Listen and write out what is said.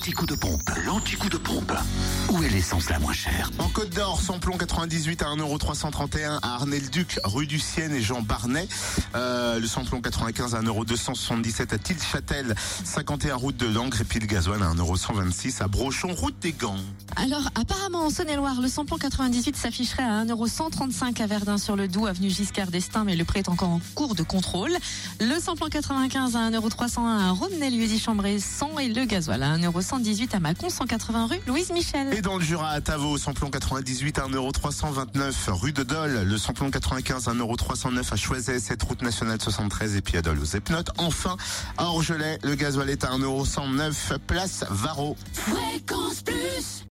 L'anticoup de pompe, l'anticoup de pompe. Où est l'essence la moins chère? En Côte d'Or, samplon 98 à 1,331€ à Arnay-le-Duc, rue du Sienne et Jean Barnet. Euh, le samplon 95 à 1,277€ à Tilchâtel, 51 route de Langres et puis le gasoil à 1,126€ à Brochon, route des Gants. Alors, apparemment, en Saône-et-Loire, le samplon 98 s'afficherait à 1,135€ à Verdun sur le Doubs, avenue Giscard d'Estaing, mais le prix est encore en cours de contrôle. Le samplon 95 à 1,301€ à Romney, lieu chambray 100 et le gasoil à 1,118€ à Mâcon, 180 rue Louise Michel. Et dans le Jura à Tavo, samplon 98 à 1,329€ rue de Dole, le samplon 95 à 1,309€ à Choiset, cette route nationale 73 et puis à Dole aux Epnotes. Enfin, à Orgelet, le gasoil est à 1,109€ place Varro. Fréquence plus